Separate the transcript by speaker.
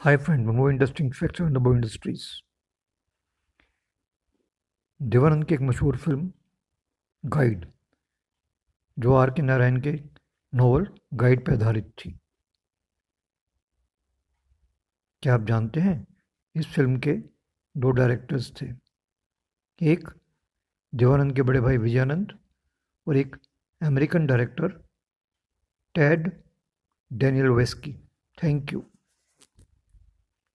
Speaker 1: Hi friend, more interesting facts on the industries. Devanand की एक मशहूर फ़िल्म गाइड जो आर के नारायण के नॉवल गाइड पर आधारित थी क्या आप जानते हैं इस फ़िल्म के दो डायरेक्टर्स थे? एक देवानंद के बड़े भाई विजयानंद और एक American director Ted Danielewski thank you